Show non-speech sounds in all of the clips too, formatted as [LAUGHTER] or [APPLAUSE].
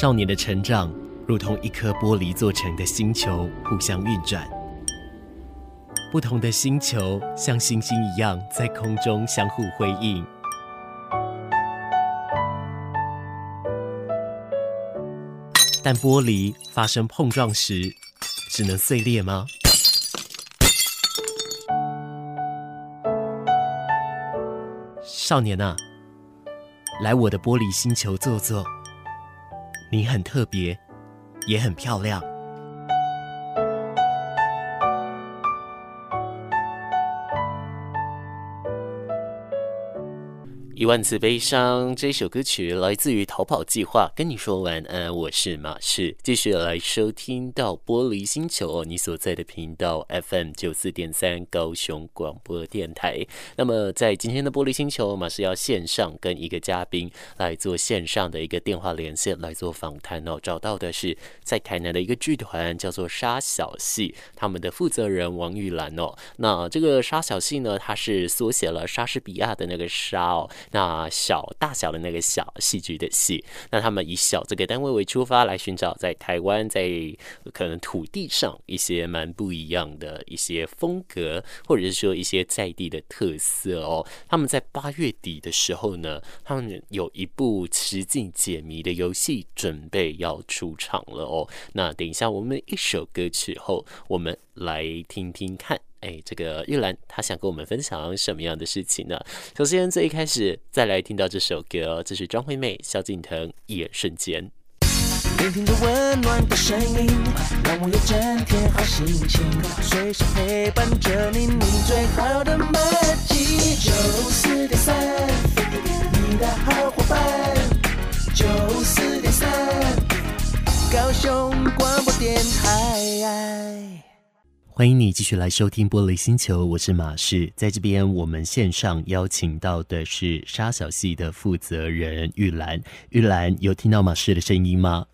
少年的成长如同一颗玻璃做成的星球，互相运转。不同的星球像星星一样在空中相互辉映。但玻璃发生碰撞时，只能碎裂吗？少年啊，来我的玻璃星球坐坐。你很特别，也很漂亮。一万次悲伤这首歌曲来自于逃跑计划，跟你说晚安，我是马士，继续来收听到玻璃星球，你所在的频道 FM 九四点三高雄广播电台。那么在今天的玻璃星球，马士要线上跟一个嘉宾来做线上的一个电话连线来做访谈哦。找到的是在台南的一个剧团，叫做沙小戏，他们的负责人王玉兰哦。那这个沙小戏呢，它是缩写了莎士比亚的那个莎哦。那小大小的那个小戏剧的戏，那他们以小这个单位为出发，来寻找在台湾在可能土地上一些蛮不一样的一些风格，或者是说一些在地的特色哦。他们在八月底的时候呢，他们有一部实境解谜的游戏准备要出场了哦。那等一下我们一首歌曲后，我们来听听看。哎，这个玉兰她想跟我们分享什么样的事情呢？首先，最一开始再来听到这首歌，这是张惠妹、萧敬腾《夜瞬间》。聆听着温暖的声音，让我有整天好心情，随时陪伴着你，你最好的默契。九四点三，你的好伙伴。九四点三，高雄广播电台。欢迎你继续来收听《玻璃星球》，我是马世，在这边我们线上邀请到的是沙小戏的负责人玉兰。玉兰有听到马氏的声音吗？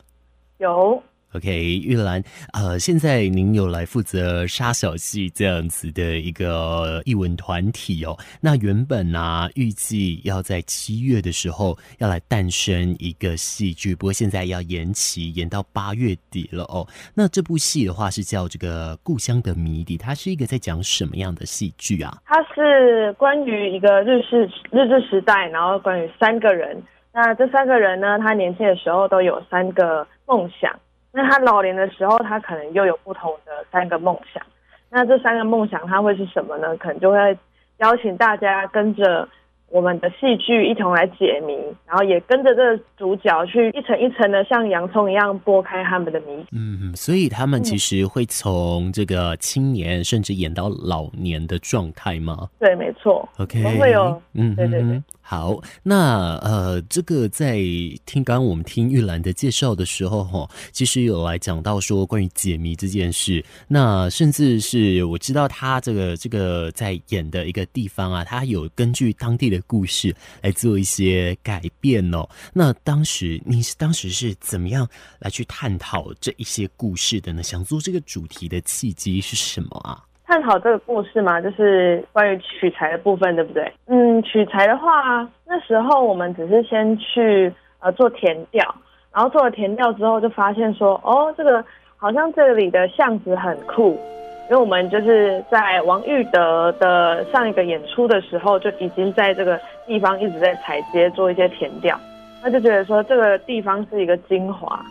有。OK，玉兰，呃，现在您有来负责沙小戏这样子的一个艺文团体哦。那原本呢、啊，预计要在七月的时候要来诞生一个戏剧，不过现在要延期，延到八月底了哦。那这部戏的话是叫这个《故乡的谜底》，它是一个在讲什么样的戏剧啊？它是关于一个日式日治时代，然后关于三个人。那这三个人呢，他年轻的时候都有三个梦想。那他老年的时候，他可能又有不同的三个梦想。那这三个梦想，他会是什么呢？可能就会邀请大家跟着我们的戏剧一同来解谜，然后也跟着这个主角去一层一层的像洋葱一样剥开他们的谜。嗯，所以他们其实会从这个青年甚至演到老年的状态吗？对，没错。OK，会有，嗯，对对对。好，那呃，这个在听刚刚我们听玉兰的介绍的时候，哈，其实有来讲到说关于解谜这件事，那甚至是我知道他这个这个在演的一个地方啊，他有根据当地的故事来做一些改变哦。那当时你是当时是怎么样来去探讨这一些故事的呢？想做这个主题的契机是什么啊？探讨这个故事嘛，就是关于取材的部分，对不对？嗯，取材的话，那时候我们只是先去呃做田调，然后做了田调之后，就发现说，哦，这个好像这里的巷子很酷，因为我们就是在王玉德的上一个演出的时候，就已经在这个地方一直在踩街做一些田调，那就觉得说这个地方是一个精华，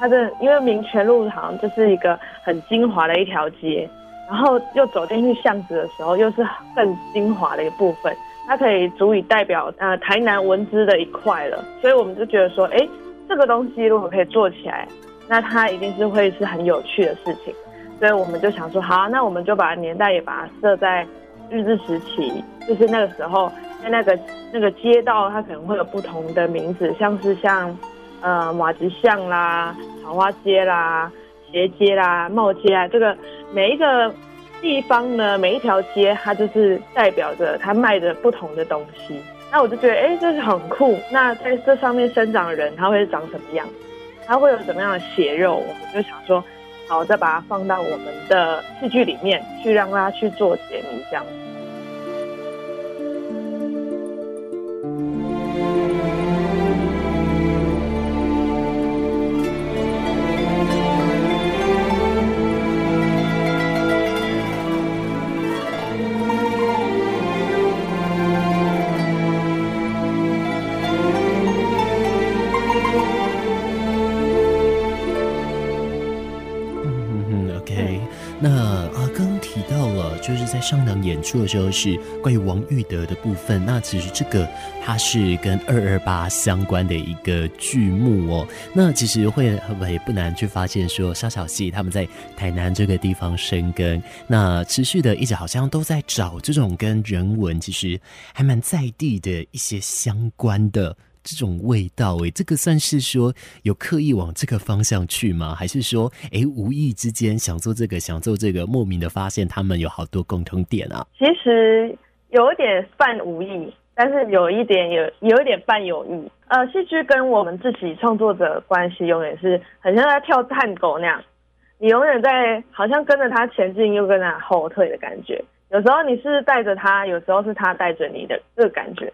它的因为民权路好像就是一个很精华的一条街。然后又走进去巷子的时候，又是更精华的一部分，它可以足以代表呃台南文资的一块了。所以我们就觉得说，哎，这个东西如果可以做起来，那它一定是会是很有趣的事情。所以我们就想说，好，那我们就把年代也把它设在日治时期，就是那个时候，在那个那个街道，它可能会有不同的名字，像是像呃马吉巷啦、[LAUGHS] 草花街啦。斜街啦、茂街啊，这个每一个地方呢，每一条街，它就是代表着它卖的不同的东西。那我就觉得，哎，这是很酷。那在这上面生长的人，他会长什么样？他会有什么样的血肉？我们就想说，好，再把它放到我们的戏剧里面去，让他去做解谜，这样。上档演出的时候是关于王玉德的部分。那其实这个它是跟二二八相关的一个剧目哦。那其实会会不难去发现说，沙小戏他们在台南这个地方生根，那持续的一直好像都在找这种跟人文其实还蛮在地的一些相关的。这种味道诶，这个算是说有刻意往这个方向去吗？还是说，诶，无意之间想做这个，想做这个，莫名的发现他们有好多共同点啊？其实有一点半无意，但是有一点有有一点半有意。呃，戏剧跟我们自己创作者关系永远是很像在跳探狗那样，你永远在好像跟着他前进，又跟着他后退的感觉。有时候你是带着他，有时候是他带着你的这个感觉。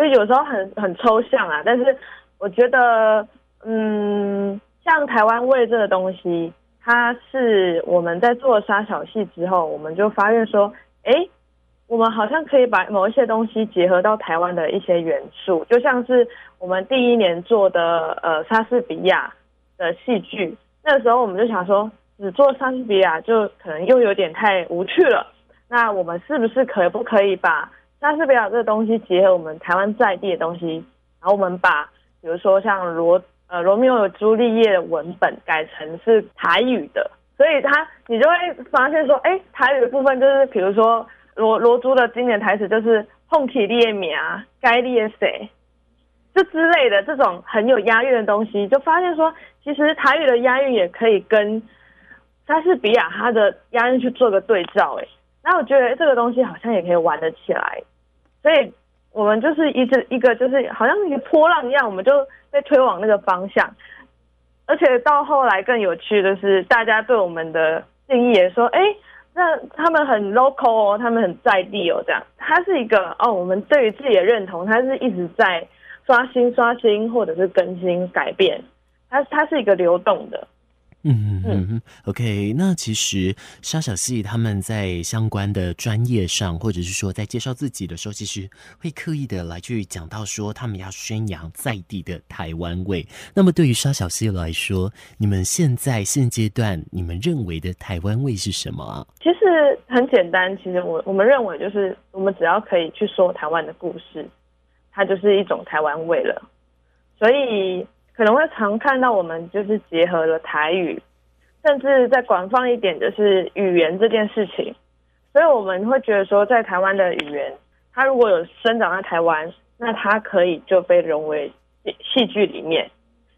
就有时候很很抽象啊，但是我觉得，嗯，像台湾味这个东西，它是我们在做沙小戏之后，我们就发现说，哎，我们好像可以把某一些东西结合到台湾的一些元素，就像是我们第一年做的呃莎士比亚的戏剧，那个时候我们就想说，只做莎士比亚就可能又有点太无趣了，那我们是不是可不可以把莎士比亚这个东西结合我们台湾在地的东西，然后我们把比如说像罗呃罗密欧与朱丽叶的文本改成是台语的，所以他你就会发现说，哎，台语的部分就是比如说罗罗珠的经典台词就是“碰起列米啊，该列谁”这之类的这种很有押韵的东西，就发现说，其实台语的押韵也可以跟莎士比亚它的押韵去做个对照，哎，那我觉得这个东西好像也可以玩得起来。所以，我们就是一直一个，就是好像一个波浪一样，我们就被推往那个方向。而且到后来更有趣的是，大家对我们的定义也说：“哎，那他们很 local 哦，他们很在地哦。”这样，它是一个哦，我们对于自己的认同，它是一直在刷新、刷新，或者是更新、改变。它它是一个流动的。嗯嗯嗯，OK。那其实沙小戏他们在相关的专业上，或者是说在介绍自己的时候，其实会刻意的来去讲到说，他们要宣扬在地的台湾味。那么对于沙小戏来说，你们现在现阶段你们认为的台湾味是什么啊？其实很简单，其实我我们认为就是我们只要可以去说台湾的故事，它就是一种台湾味了。所以。可能会常看到我们就是结合了台语，甚至再广泛一点，就是语言这件事情。所以我们会觉得说，在台湾的语言，它如果有生长在台湾，那它可以就被融为戏剧里面，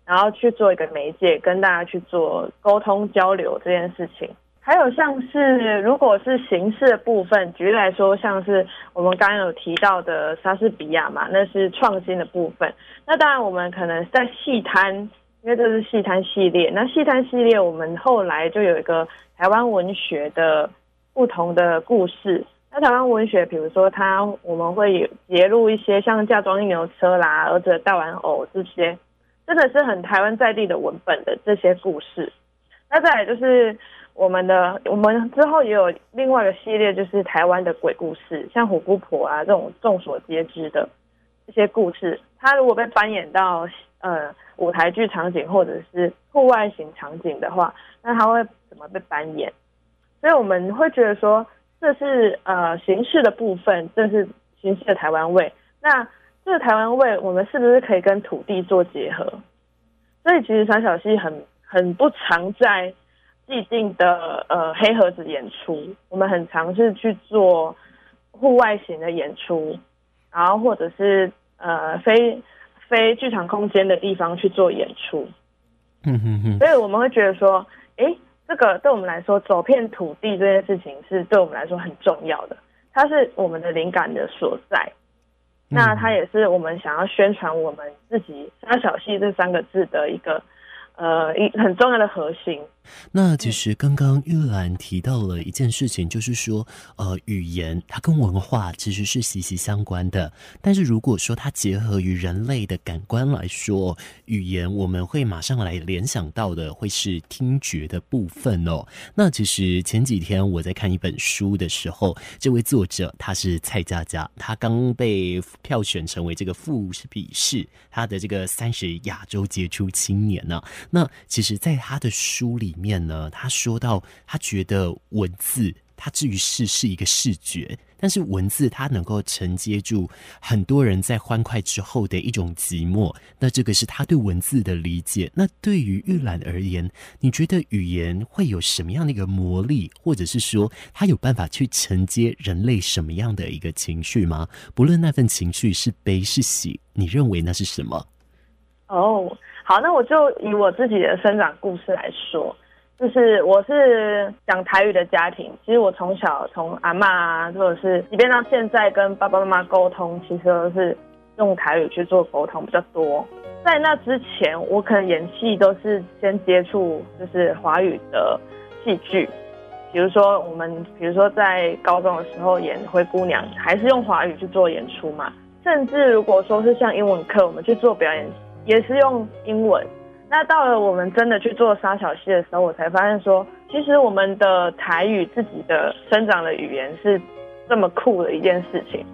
然后去做一个媒介，跟大家去做沟通交流这件事情。还有像是，如果是形式的部分，举例来说，像是我们刚刚有提到的莎士比亚嘛，那是创新的部分。那当然，我们可能在戏摊，因为这是戏摊系列。那戏摊系列，我们后来就有一个台湾文学的不同的故事。那台湾文学，比如说它，我们会有节录一些像嫁妆一牛车啦、或者大玩偶这些，真的是很台湾在地的文本的这些故事。那再来就是。我们的我们之后也有另外一个系列，就是台湾的鬼故事，像虎姑婆啊这种众所皆知的一些故事，它如果被搬演到呃舞台剧场景或者是户外型场景的话，那它会怎么被搬演？所以我们会觉得说，这是呃形式的部分，这是形式的台湾味。那这个台湾味，我们是不是可以跟土地做结合？所以其实三小戏很很不常在。既定的呃黑盒子演出，我们很尝试去做户外型的演出，然后或者是呃非非剧场空间的地方去做演出。嗯哼哼。所以我们会觉得说，诶，这个对我们来说，走遍土地这件事情是对我们来说很重要的，它是我们的灵感的所在。那它也是我们想要宣传我们自己“沙小戏”这三个字的一个呃一很重要的核心。那其实刚刚玉兰提到了一件事情，就是说，呃，语言它跟文化其实是息息相关的。但是如果说它结合于人类的感官来说，语言我们会马上来联想到的会是听觉的部分哦。那其实前几天我在看一本书的时候，这位作者他是蔡佳佳，他刚被票选成为这个富比士他的这个三十亚洲杰出青年呢、那其实，在他的书里。面呢，他说到，他觉得文字。它至于是是一个视觉，但是文字它能够承接住很多人在欢快之后的一种寂寞。那这个是他对文字的理解。那对于玉兰而言，你觉得语言会有什么样的一个魔力，或者是说它有办法去承接人类什么样的一个情绪吗？不论那份情绪是悲是喜，你认为那是什么？哦，好，那我就以我自己的生长故事来说。就是我是讲台语的家庭，其实我从小从阿嬷啊，或者是即便到现在跟爸爸妈妈沟通，其实都是用台语去做沟通比较多。在那之前，我可能演戏都是先接触就是华语的戏剧，比如说我们比如说在高中的时候演《灰姑娘》，还是用华语去做演出嘛。甚至如果说是像英文课，我们去做表演，也是用英文。那到了我们真的去做沙小戏的时候，我才发现说，其实我们的台语自己的生长的语言是这么酷的一件事情。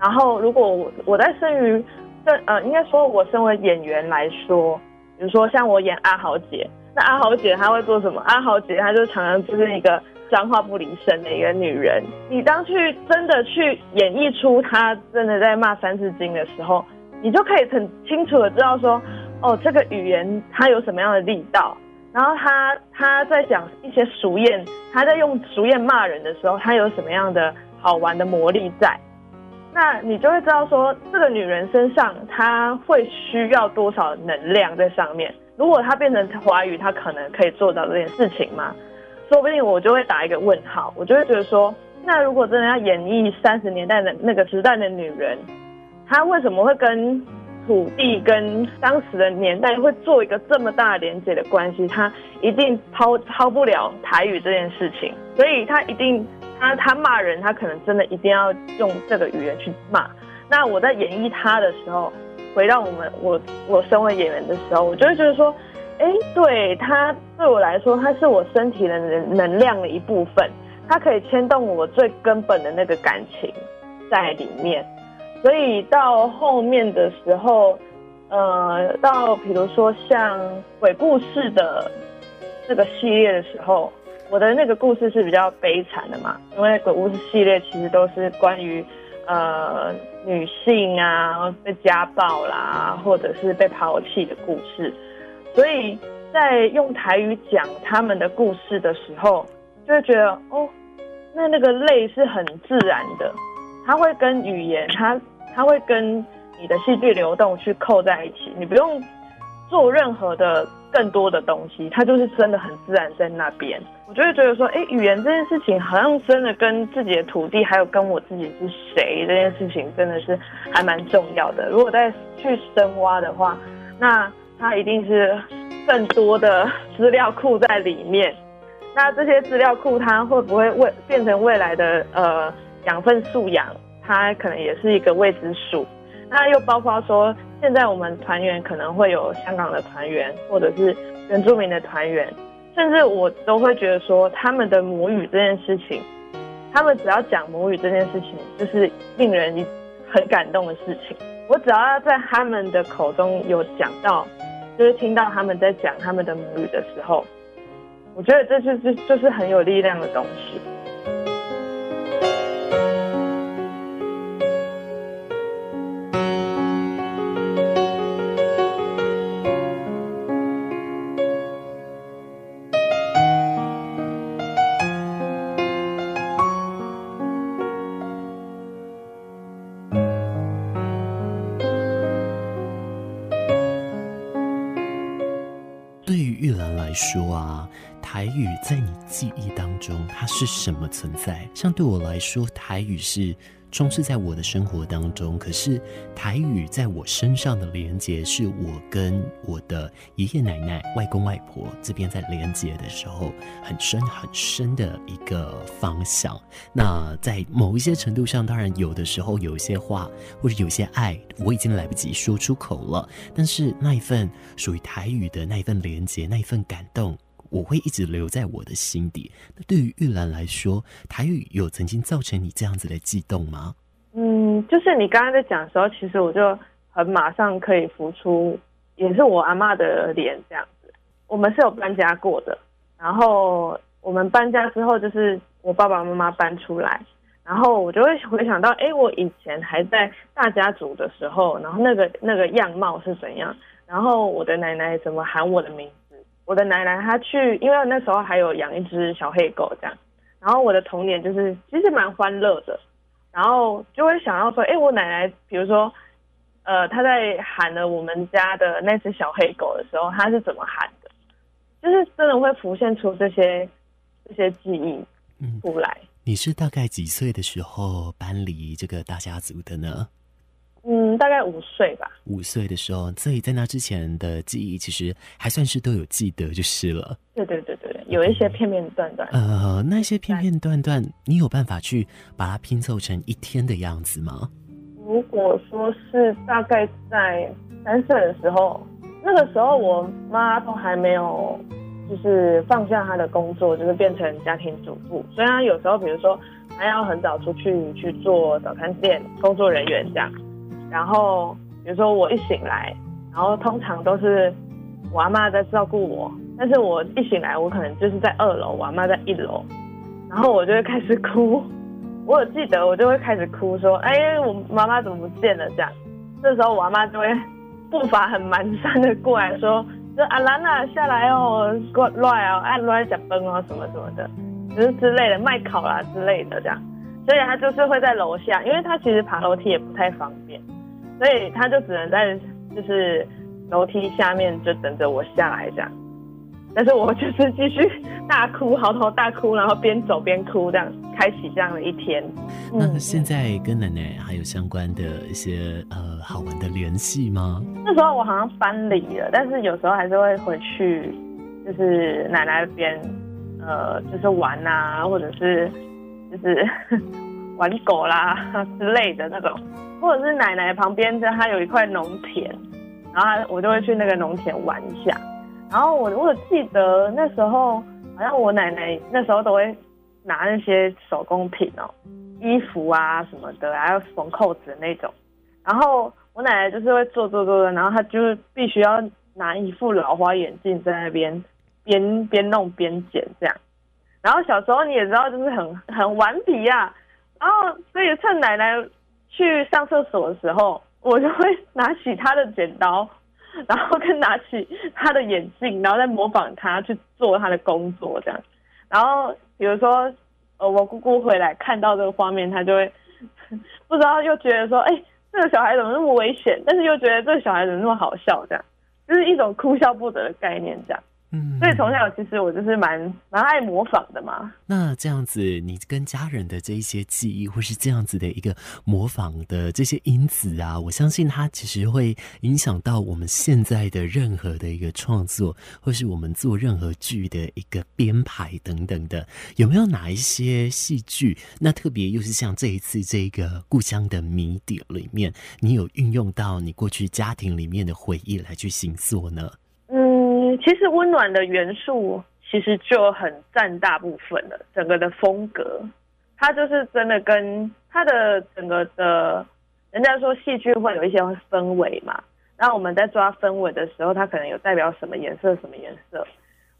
然后，如果我我在生于，这呃，应该说我身为演员来说，比如说像我演阿豪姐，那阿豪姐她会做什么？阿豪姐她就常常就是一个脏话不离身的一个女人。你当去真的去演绎出她真的在骂三字经的时候，你就可以很清楚的知道说。哦，这个语言它有什么样的力道？然后他他在讲一些俗谚，他在用俗谚骂人的时候，他有什么样的好玩的魔力在？那你就会知道说，这个女人身上她会需要多少能量在上面。如果她变成华语，她可能可以做到这件事情吗？说不定我就会打一个问号，我就会觉得说，那如果真的要演绎三十年代的那个时代的女人，他为什么会跟？土地跟当时的年代会做一个这么大连接的关系，他一定抛抛不了台语这件事情，所以他一定他他骂人，他可能真的一定要用这个语言去骂。那我在演绎他的时候，回到我们我我身为演员的时候，我就会觉得说，哎，对他对我来说，他是我身体的能能量的一部分，他可以牵动我最根本的那个感情在里面。所以到后面的时候，呃，到比如说像鬼故事的这个系列的时候，我的那个故事是比较悲惨的嘛，因为鬼故事系列其实都是关于呃女性啊被家暴啦，或者是被抛弃的故事，所以在用台语讲他们的故事的时候，就会觉得哦，那那个泪是很自然的，它会跟语言它。它会跟你的戏剧流动去扣在一起，你不用做任何的更多的东西，它就是真的很自然在那边。我就会觉得说，哎，语言这件事情好像真的跟自己的土地，还有跟我自己是谁这件事情，真的是还蛮重要的。如果再去深挖的话，那它一定是更多的资料库在里面。那这些资料库，它会不会未变成未来的呃养分素养？它可能也是一个未知数，那又包括说，现在我们团员可能会有香港的团员，或者是原住民的团员，甚至我都会觉得说，他们的母语这件事情，他们只要讲母语这件事情，就是令人很感动的事情。我只要在他们的口中有讲到，就是听到他们在讲他们的母语的时候，我觉得这就是就是很有力量的东西。书啊，台语在你记忆当中它是什么存在？像对我来说，台语是充斥在我的生活当中。可是台语在我身上的连接，是我跟我的爷爷奶奶、外公外婆这边在连接的时候，很深很深的一个方向。那在某一些程度上，当然有的时候有一些话或者有些爱，我已经来不及说出口了。但是那一份属于台语的那一份连接，那一份感动。我会一直留在我的心底。那对于玉兰来说，台语有曾经造成你这样子的悸动吗？嗯，就是你刚刚在讲的时候，其实我就很马上可以浮出，也是我阿嬷的脸这样子。我们是有搬家过的，然后我们搬家之后，就是我爸爸妈妈搬出来，然后我就会回想到，哎，我以前还在大家族的时候，然后那个那个样貌是怎样？然后我的奶奶怎么喊我的名？我的奶奶她去，因为那时候还有养一只小黑狗这样。然后我的童年就是其实蛮欢乐的，然后就会想要说，哎，我奶奶比如说，呃，她在喊了我们家的那只小黑狗的时候，她是怎么喊的？就是真的会浮现出这些这些记忆出来。嗯，你是大概几岁的时候搬离这个大家族的呢？嗯，大概五岁吧。五岁的时候，所以在那之前的记忆其实还算是都有记得就是了。对对对对，有一些片片段段。呃，那些片片段段，你有办法去把它拼凑成一天的样子吗？如果说是大概在三岁的时候，那个时候我妈都还没有，就是放下她的工作，就是变成家庭主妇。虽然有时候，比如说还要很早出去去做早餐店工作人员这样。然后，比如说我一醒来，然后通常都是我阿妈在照顾我，但是我一醒来，我可能就是在二楼，我阿妈在一楼，然后我就会开始哭。我有记得，我就会开始哭，说：“哎，我妈妈怎么不见了？”这样，这时候我阿妈就会步伐很蹒跚的过来说：“说阿兰娜下来哦，过来哦，按乱脚崩哦，什么什么的，就是之类的麦考啦之类的这样。”所以他就是会在楼下，因为他其实爬楼梯也不太方便。所以他就只能在就是楼梯下面就等着我下来这样，但是我就是继续大哭，嚎啕大哭，然后边走边哭，这样开启这样的一天。[LAUGHS] 那现在跟奶奶还有相关的一些呃好玩的联系吗？那时候我好像搬离了，但是有时候还是会回去，就是奶奶那边，呃，就是玩啊，或者是就是 [LAUGHS] 玩狗啦之类的那种。或者是奶奶旁边，就他有一块农田，然后我就会去那个农田玩一下。然后我我记得那时候，好像我奶奶那时候都会拿那些手工品哦，衣服啊什么的，还要缝扣子那种。然后我奶奶就是会做做做的，然后她就是必须要拿一副老花眼镜在那边边边弄边剪这样。然后小时候你也知道，就是很很顽皮呀。然后所以趁奶奶。去上厕所的时候，我就会拿起他的剪刀，[LAUGHS] 然后跟拿起他的眼镜，然后再模仿他去做他的工作，这样。然后比如说，呃，我姑姑回来看到这个画面，她就会 [LAUGHS] 不知道又觉得说，哎、这个小孩怎么那么危险？但是又觉得这个小孩怎么那么好笑？这样，就是一种哭笑不得的概念，这样。嗯，所以从小其实我就是蛮蛮爱模仿的嘛。那这样子，你跟家人的这一些记忆，或是这样子的一个模仿的这些因子啊，我相信它其实会影响到我们现在的任何的一个创作，或是我们做任何剧的一个编排等等的。有没有哪一些戏剧，那特别又是像这一次这个故乡的谜底里面，你有运用到你过去家庭里面的回忆来去行作呢？其实温暖的元素其实就很占大部分了，整个的风格，它就是真的跟它的整个的，人家说戏剧会有一些氛围嘛，那我们在抓氛围的时候，它可能有代表什么颜色什么颜色，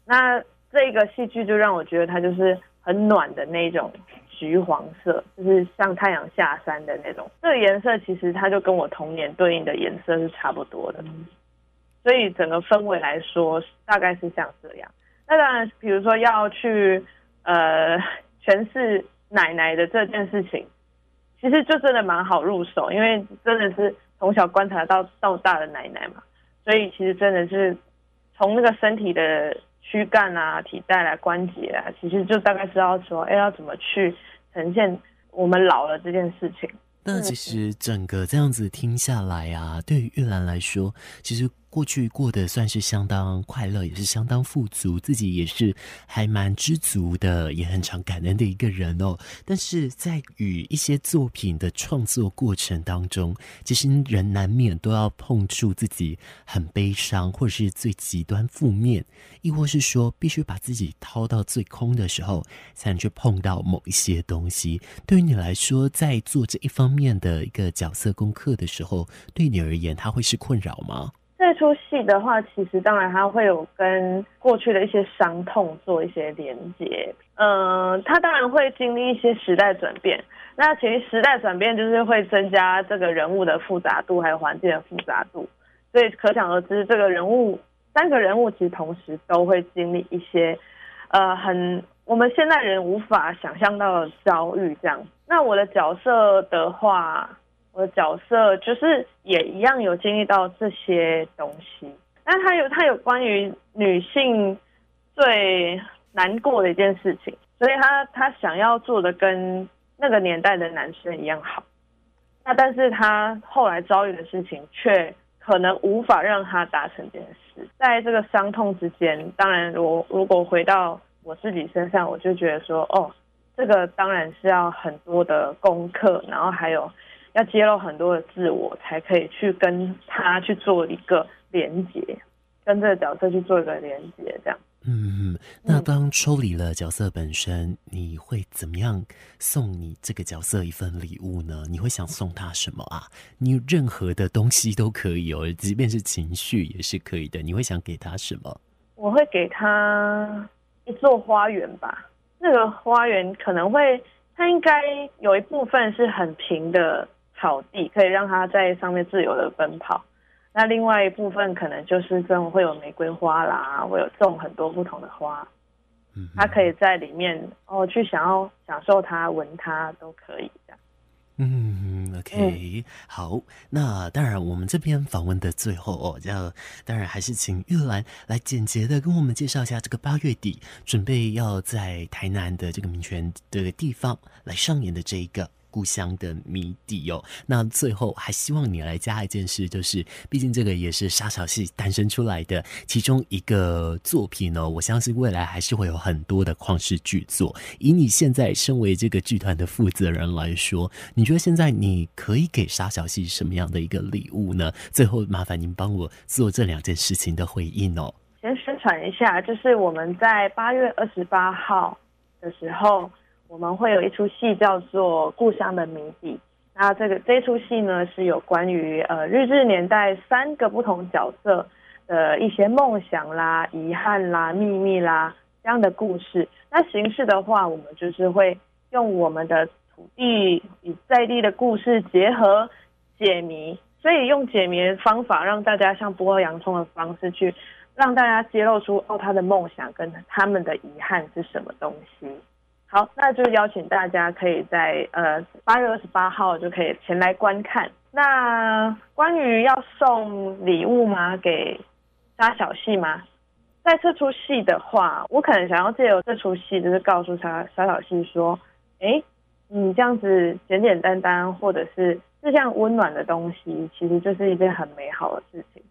那这个戏剧就让我觉得它就是很暖的那种橘黄色，就是像太阳下山的那种，这个颜色其实它就跟我童年对应的颜色是差不多的。所以整个氛围来说，大概是像这样。那当然，比如说要去呃诠释奶奶的这件事情，其实就真的蛮好入手，因为真的是从小观察到到大的奶奶嘛。所以其实真的是从那个身体的躯干啊、体带来关节啊，其实就大概知道说，哎，要怎么去呈现我们老了这件事情。那其实整个这样子听下来啊，对于玉兰来说，其实。过去过得算是相当快乐，也是相当富足，自己也是还蛮知足的，也很常感恩的一个人哦。但是在与一些作品的创作过程当中，其实人难免都要碰触自己很悲伤，或者是最极端负面，亦或是说必须把自己掏到最空的时候，才能去碰到某一些东西。对于你来说，在做这一方面的一个角色功课的时候，对你而言，它会是困扰吗？出戏的话，其实当然它会有跟过去的一些伤痛做一些连接。嗯、呃，它当然会经历一些时代转变。那其实时代转变就是会增加这个人物的复杂度，还有环境的复杂度。所以可想而知，这个人物三个人物其实同时都会经历一些呃很我们现代人无法想象到的遭遇。这样，那我的角色的话。我的角色就是也一样有经历到这些东西，但他有他有关于女性最难过的一件事情，所以他他想要做的跟那个年代的男生一样好，那但是他后来遭遇的事情却可能无法让他达成这件事，在这个伤痛之间，当然我如果回到我自己身上，我就觉得说，哦，这个当然是要很多的功课，然后还有。要揭露很多的自我，才可以去跟他去做一个连接，跟这个角色去做一个连接，这样。嗯，那当抽离了角色本身，嗯，你会怎么样送你这个角色一份礼物呢？你会想送他什么啊？你任何的东西都可以哦，即便是情绪也是可以的。你会想给他什么？我会给他一座花园吧。那个花园可能会，它应该有一部分是很平的。草地可以让它在上面自由的奔跑，那另外一部分可能就是这种会有玫瑰花啦，会有种很多不同的花，嗯，它可以在里面哦，去想要享受它、闻它都可以这样。嗯，OK，嗯，好，那当然我们这边访问的最后哦，要当然还是请玉兰来简洁的跟我们介绍一下这个八月底准备要在台南的这个民权的地方来上演的这一个。故乡的谜底哦，那最后还希望你来加一件事，就是毕竟这个也是沙小戏诞生出来的其中一个作品哦。我相信未来还是会有很多的旷世巨作。以你现在身为这个剧团的负责人来说，你觉得现在你可以给沙小戏什么样的一个礼物呢？最后麻烦您帮我做这两件事情的回应哦。先宣传一下，就是我们在八月二十八号的时候。我们会有一出戏叫做《故乡的谜底》，那这个这出戏呢是有关于呃日治年代三个不同角色的一些梦想啦、遗憾啦、秘密啦这样的故事。那形式的话，我们就是会用我们的土地与在地的故事结合解谜，所以用解谜的方法让大家像剥洋葱的方式去让大家揭露出哦他的梦想跟他们的遗憾是什么东西。好，那就邀请大家可以在呃八月二十八号就可以前来观看。那关于要送礼物吗？给沙小戏吗？在这出戏的话，我可能想要借由这出戏，就是告诉他莎小戏说，哎，你这样子简简单单，或者是这样温暖的东西，其实就是一件很美好的事情。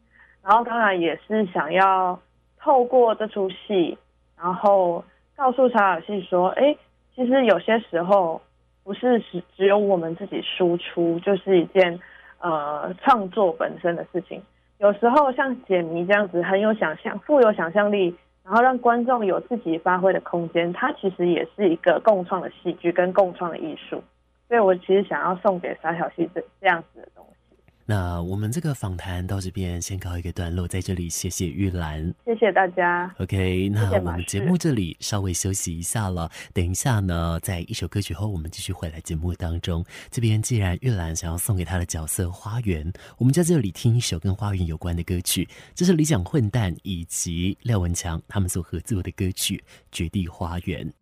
然后当然也是想要透过这出戏，然后告诉沙小戏说，哎。其实有些时候不是只只有我们自己输出，就是一件呃创作本身的事情。有时候像解谜这样子，很有想象、富有想象力，然后让观众有自己发挥的空间，它其实也是一个共创的戏剧跟共创的艺术。所以我其实想要送给莎小戏这这样子的东西。那我们这个访谈到这边先告一个段落，在这里谢谢玉兰，谢谢大家。OK，那我们节目这里稍微休息一下了，等一下呢，在一首歌曲后，我们继续回来节目当中。这边既然玉兰想要送给她的角色花园，我们在这里听一首跟花园有关的歌曲，这是理想混蛋以及廖文强他们所合作的歌曲《绝地花园》。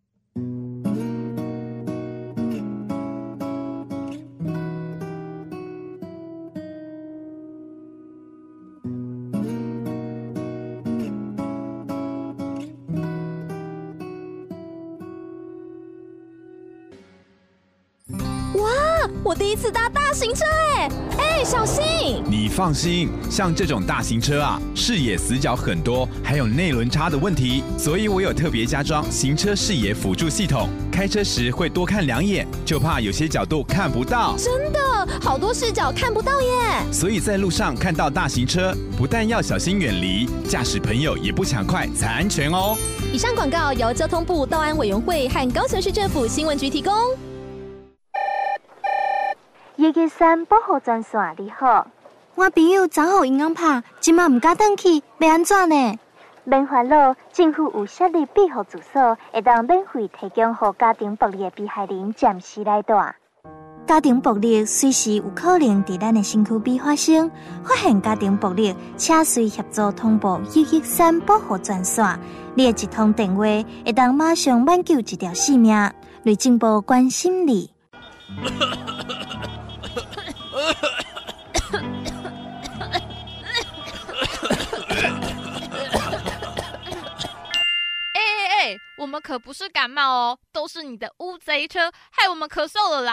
放心，像这种大型车啊，视野死角很多，还有内轮差的问题，所以我有特别加装行车视野辅助系统，开车时会多看两眼，就怕有些角度看不到。真的，好多视角看不到耶！所以在路上看到大型车，不但要小心远离，驾驶朋友也不抢快才安全哦。以上广告由交通部道安委员会和高雄市政府新闻局提供。一一三保护专线，你好，我朋友昨好银行拍，今晚唔敢登去，要安怎呢？免烦恼，政府有设立庇护住所，会当免费提供予家庭暴力的被害人暂时来住。家庭暴力随时有可能在咱的身躯边发生，发现家庭暴力，请随协助通报一一三保护专线，你的一通电话会当马上挽救一条性命。内政部关心你。[LAUGHS] 们可不是感冒哦，都是你的乌贼车害我们咳嗽了啦。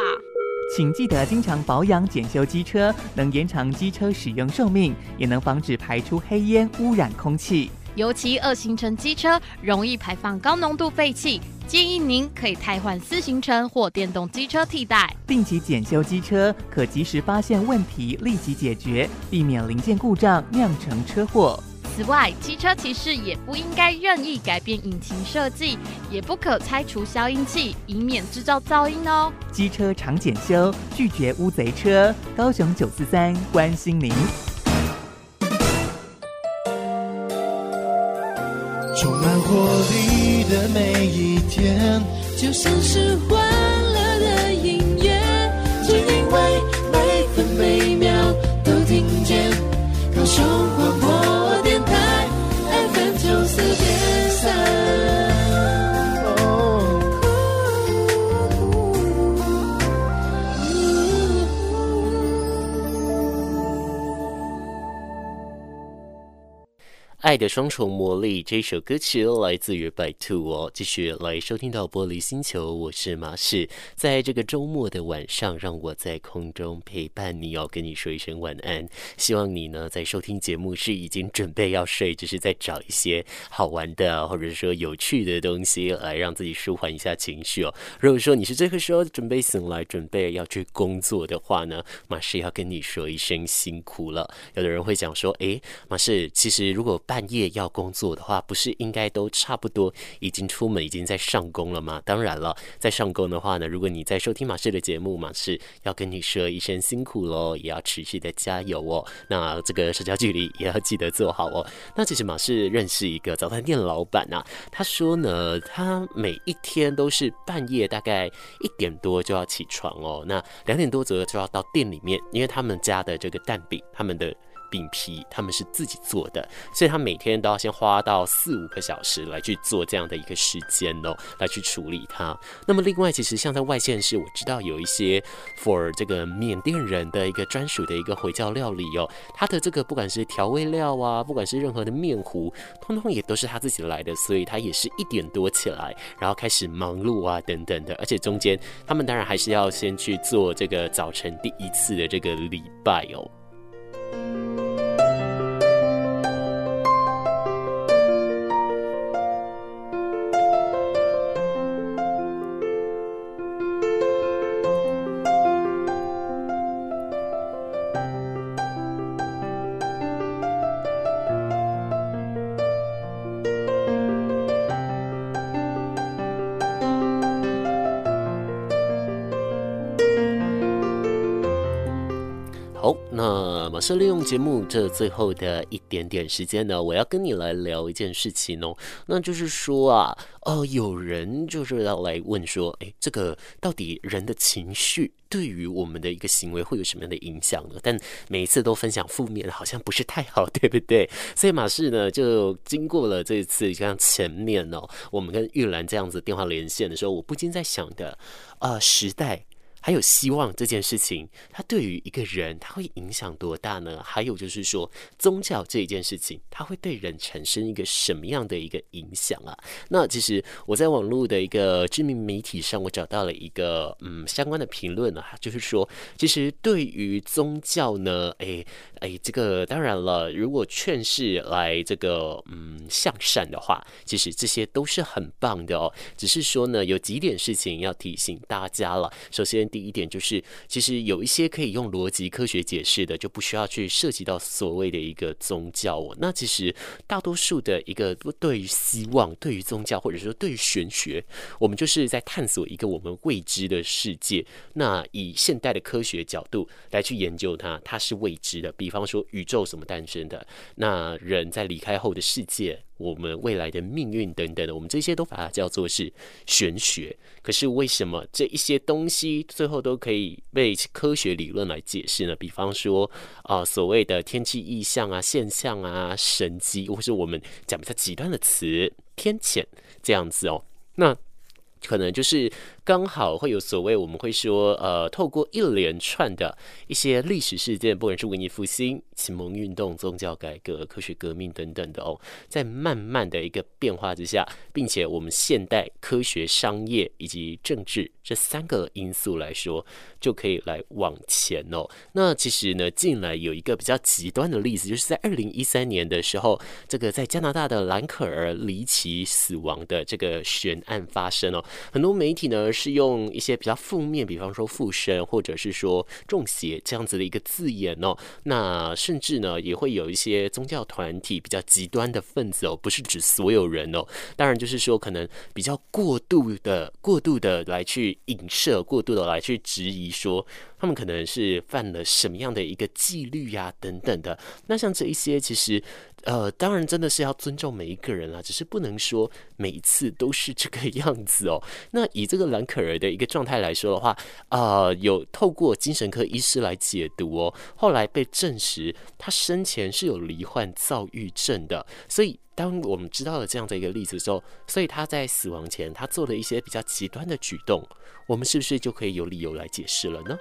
请记得经常保养检修机车，能延长机车使用寿命，也能防止排出黑烟污染空气。尤其二行程机车容易排放高浓度废气，建议您可以汰换四行程或电动机车替代。定期检修机车，可及时发现问题，立即解决，避免零件故障酿成车祸。此外，机车骑士也不应该任意改变引擎设计，也不可拆除消音器，以免制造噪音哦。机车常检修，拒绝乌贼车。高雄九四三关心您。充满活力的每一天，就像是欢乐的音乐，只因为每分每秒都听见高雄广播。爱的双重魔力这首歌曲来自于白兔哦，继续来收听到玻璃星球，我是马氏，在这个周末的晚上，让我在空中陪伴你哦，跟你说一声晚安。希望你呢在收听节目是已经准备要睡，只是在找一些好玩的或者说有趣的东西来让自己舒缓一下情绪哦。如果说你是这个时候准备醒来，准备要去工作的话呢，马氏要跟你说一声辛苦了。有的人会讲说，诶，马氏，其实如果半半夜要工作的话，不是应该都差不多已经出门，已经在上工了吗？当然了，在上工的话呢，如果你在收听马氏的节目，马氏要跟你说一声辛苦喽，也要持续的加油哦。那这个社交距离也要记得做好哦。那其实马氏认识一个早餐店老板啊，他说呢，他每一天都是半夜大概一点多就要起床哦，那两点多左右就要到店里面，因为他们家的这个蛋饼，他们的。饼皮他们是自己做的，所以他每天都要先花到四五个小时来去做这样的一个时间哦，来去处理它。那么另外，其实像在外县市，我知道有一些 for 这个缅甸人的一个专属的一个回教料理哦，它的这个不管是调味料啊，不管是任何的面糊，通通也都是他自己来的，所以他也是一点多起来，然后开始忙碌啊等等的，而且中间他们当然还是要先去做这个早晨第一次的这个礼拜哦。是利用节目这最后的一点点时间呢，我要跟你来聊一件事情哦。那就是说啊，哦，有人就是要来问说，诶，这个到底人的情绪对于我们的一个行为会有什么样的影响呢？但每一次都分享负面，好像不是太好，对不对？所以马仕呢，就经过了这一次像前面哦，我们跟玉兰这样子电话连线的时候，我不禁在想的，啊，时代。还有希望这件事情，它对于一个人，它会影响多大呢？还有就是说，宗教这一件事情，它会对人产生一个什么样的一个影响啊？那其实我在网络的一个知名媒体上，我找到了一个嗯相关的评论啊，就是说，其实对于宗教呢，哎哎，这个当然了，如果劝世来这个嗯向善的话，其实这些都是很棒的哦。只是说呢，有几点事情要提醒大家了。首先。第一点就是，其实有一些可以用逻辑科学解释的，就不需要去涉及到所谓的一个宗教哦。那其实大多数的一个对于希望、对于宗教，或者说对于玄学，我们就是在探索一个我们未知的世界。那以现代的科学角度来去研究它，它是未知的。比方说宇宙怎么诞生的，那人在离开后的世界。我们未来的命运等等的，我们这些都把它叫做是玄学。可是为什么这一些东西最后都可以被科学理论来解释呢？比方说啊、所谓的天气异象啊、现象啊、神机，或是我们讲比较极端的词“天谴”这样子哦，那可能就是。刚好会有所谓，我们会说，呃，透过一连串的一些历史事件，不管是文艺复兴、启蒙运动、宗教改革、科学革命等等的哦，在慢慢的一个变化之下，并且我们现代科学、商业以及政治这三个因素来说，就可以来往前哦。那其实呢，近来有一个比较极端的例子，就是在二零一三年的时候，这个在加拿大的兰可儿离奇死亡的这个悬案发生哦，很多媒体呢。是用一些比较负面，比方说附身，或者是说中邪这样子的一个字眼哦。那甚至呢，也会有一些宗教团体比较极端的分子哦，不是指所有人哦。当然，就是说可能比较过度的、过度的来去影射，过度的来去质疑说。他们可能是犯了什么样的一个纪律呀，等等的。那像这一些，其实，呃，当然真的是要尊重每一个人啊，只是不能说每一次都是这个样子哦。[LAUGHS] 那以这个兰可儿的一个状态来说的话，呃，有透过精神科医师来解读哦，后来被证实他生前是有罹患躁郁症的。所以，当我们知道了这样的一个例子之后，所以他在死亡前他做了一些比较极端的举动，我们是不是就可以有理由来解释了呢？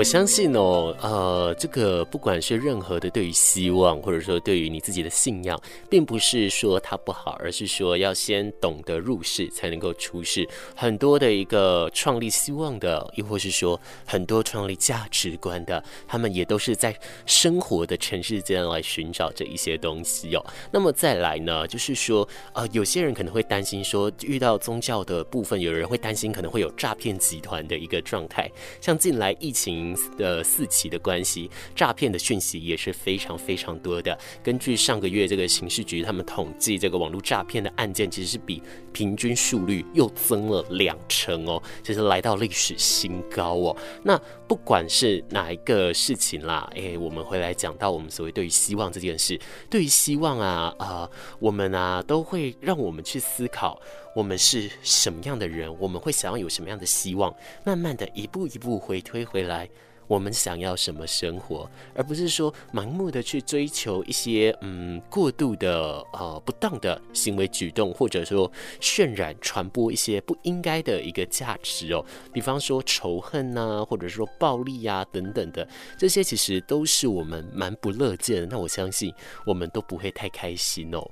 我相信哦，呃，这个不管是任何的对于希望，或者说对于你自己的信仰，并不是说它不好，而是说要先懂得入世，才能够出世。很多的一个创立希望的，亦或是说很多创立价值观的，他们也都是在生活的尘世间来寻找这一些东西哦。那么再来呢，就是说，呃，有些人可能会担心说，遇到宗教的部分，有人会担心可能会有诈骗集团的一个状态，像近来疫情。的四起的关系，诈骗的讯息也是非常非常多的。根据上个月这个刑事局他们统计，这个网络诈骗的案件其实是比平均数率又增了两成哦，就是来到历史新高哦。那不管是哪一个事情啦，诶，我们回来讲到我们所谓对于希望这件事，对于希望啊啊、呃，我们啊都会让我们去思考。我们是什么样的人？我们会想要有什么样的希望？慢慢的一步一步回推回来，我们想要什么生活，而不是说盲目的去追求一些嗯过度的呃不当的行为举动，或者说渲染传播一些不应该的一个价值哦，比方说仇恨呐、或者说暴力呀、等等的，这些其实都是我们蛮不乐见的。那我相信我们都不会太开心哦。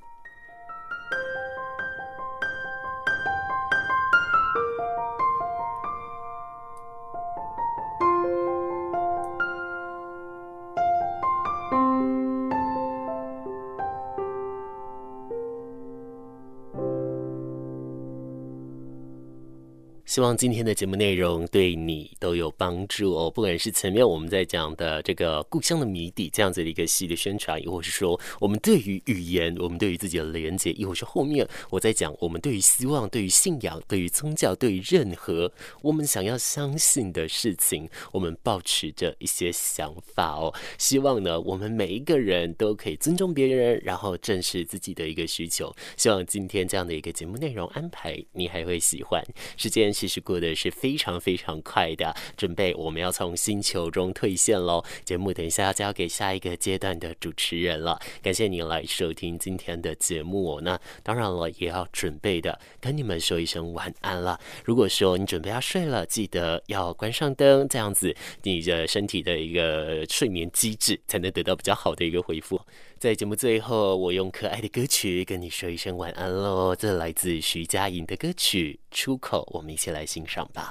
希望今天的节目内容对你都有帮助哦。不管是前面我们在讲的这个故乡的谜底这样子的一个戏的宣传，亦或是说我们对于语言，我们对于自己的连接，亦或是后面我在讲我们对于希望、对于信仰、对于宗教、对于任何我们想要相信的事情，我们抱持着一些想法哦。希望呢，我们每一个人都可以尊重别人，然后正视自己的一个需求。希望今天这样的一个节目内容安排，你还会喜欢。时间。是是过得是非常非常快的，准备我们要从星球中退线喽。节目等一下要交给下一个阶段的主持人了。感谢你来收听今天的节目哦。那当然了，也要准备的跟你们说一声晚安了。如果说你准备要睡了，记得要关上灯，这样子你的身体的一个睡眠机制才能得到比较好的一个恢复。在节目最后，我用可爱的歌曲跟你说一声晚安喽。这来自徐佳莹的歌曲《出口》，我们一起来欣赏吧。